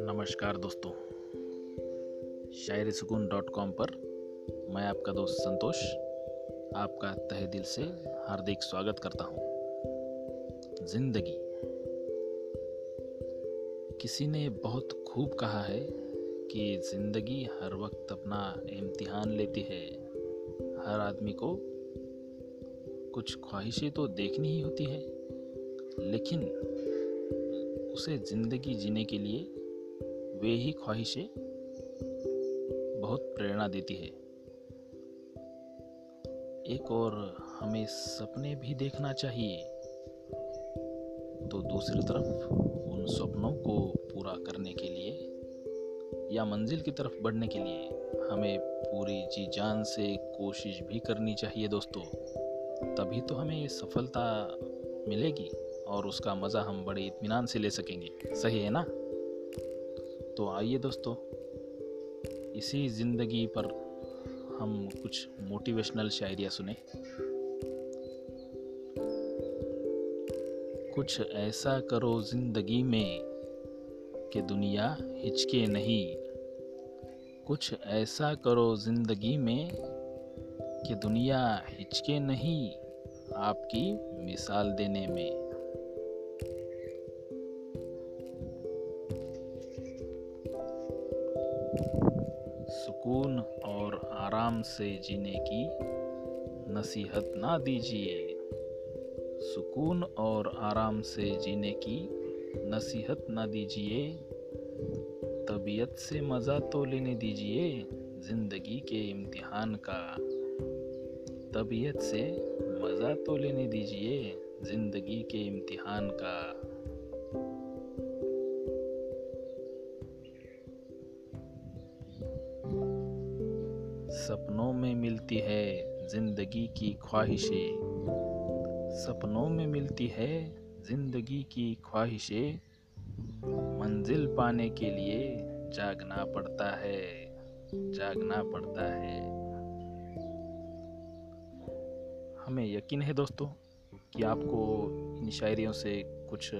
नमस्कार दोस्तों। शायरी सुकून डॉट कॉम पर मैं आपका दोस्त संतोष, आपका तहे दिल से हार्दिक स्वागत करता हूँ। ज़िंदगी। किसी ने बहुत खूब कहा है कि ज़िंदगी हर वक्त अपना इम्तिहान लेती है। हर आदमी को कुछ ख्वाहिशें तो देखनी ही होती है, लेकिन उसे ज़िंदगी जीने के लिए वे ही ख्वाहिशें बहुत प्रेरणा देती है। एक और हमें सपने भी देखना चाहिए। तो दूसरी तरफ़ उन सपनों को पूरा करने के लिए या मंजिल की तरफ़ बढ़ने के लिए हमें पूरी जी जान से कोशिश भी करनी चाहिए दोस्तों। तभी तो हमें ये सफलता मिलेगी और उसका मज़ा हम बड़े इत्मीनान से ले सकेंगे। सही है ना? तो आइए दोस्तों, इसी ज़िंदगी पर हम कुछ मोटिवेशनल शायरिया सुने। कुछ ऐसा करो ज़िंदगी में कि दुनिया हिचके नहीं। कुछ ऐसा करो ज़िंदगी में कि दुनिया हिचके नहीं आपकी मिसाल देने में। सुकून और आराम से जीने की नसीहत ना दीजिए। सुकून और आराम से जीने की नसीहत ना दीजिए। तबीयत से मज़ा तो लेने दीजिए, ज़िंदगी के इम्तिहान का। तबीयत से मज़ा तो लेने दीजिए, ज़िंदगी के इम्तिहान का। सपनों में मिलती है ज़िंदगी की ख्वाहिशें। सपनों में मिलती है ज़िंदगी की ख्वाहिशें। मंजिल पाने के लिए जागना पड़ता है, जागना पड़ता है। हमें यकीन है दोस्तों कि आपको इन शायरियों से कुछ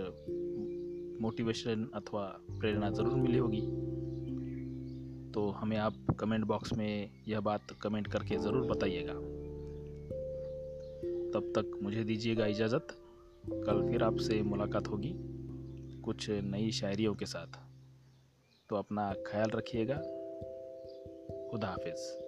मोटिवेशन अथवा प्रेरणा ज़रूर मिली होगी। तो हमें आप कमेंट बॉक्स में यह बात कमेंट करके ज़रूर बताइएगा। तब तक मुझे दीजिएगा इजाज़त। कल फिर आपसे मुलाकात होगी कुछ नई शायरियों के साथ। तो अपना ख्याल रखिएगा। खुदा हाफिज़।